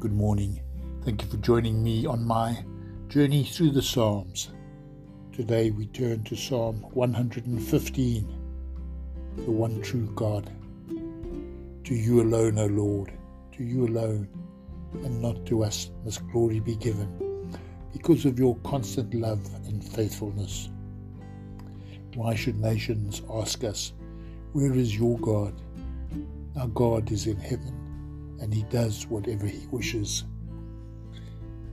good morning. Thank you for joining me on my journey through the Psalms. Today we turn to Psalm 115, the one true God. To you alone, O Lord, to you alone, and not to us must glory be given, because of your constant love and faithfulness. Why should nations ask us, Where is your God? Our God is in heaven, and he does whatever he wishes.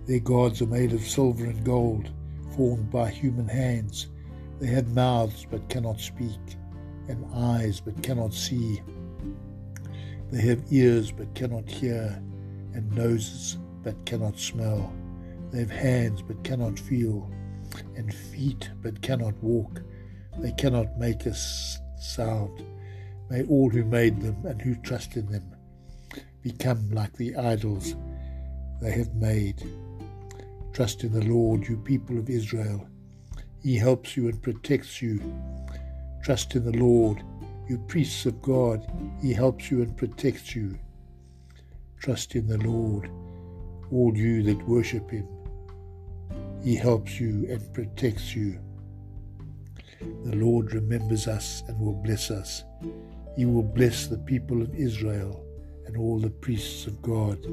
Their gods are made of silver and gold, formed by human hands. They have mouths but cannot speak, and eyes but cannot see. They have ears but cannot hear, and noses but cannot smell. They have hands but cannot feel, and feet but cannot walk. They cannot make a sound. May all who made them and who trust in them become like the idols they have made. Trust in the Lord, you people of Israel. He helps you and protects you. Trust in the Lord, you priests of God. He helps you and protects you. Trust in the Lord, all you that worship him. He helps you and protects you. The Lord remembers us and will bless us. He will bless the people of Israel and all the priests of God.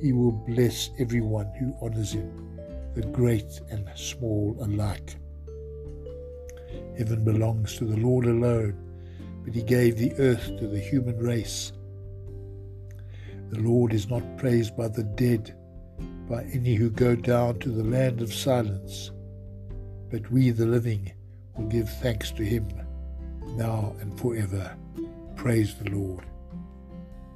He will bless everyone who honors him the great and small alike. Heaven belongs to the Lord alone, but he gave the earth to the human race. The Lord is not praised by the dead, by any who go down to the land of silence, but we, the living, will give thanks to him now and forever. Praise the Lord.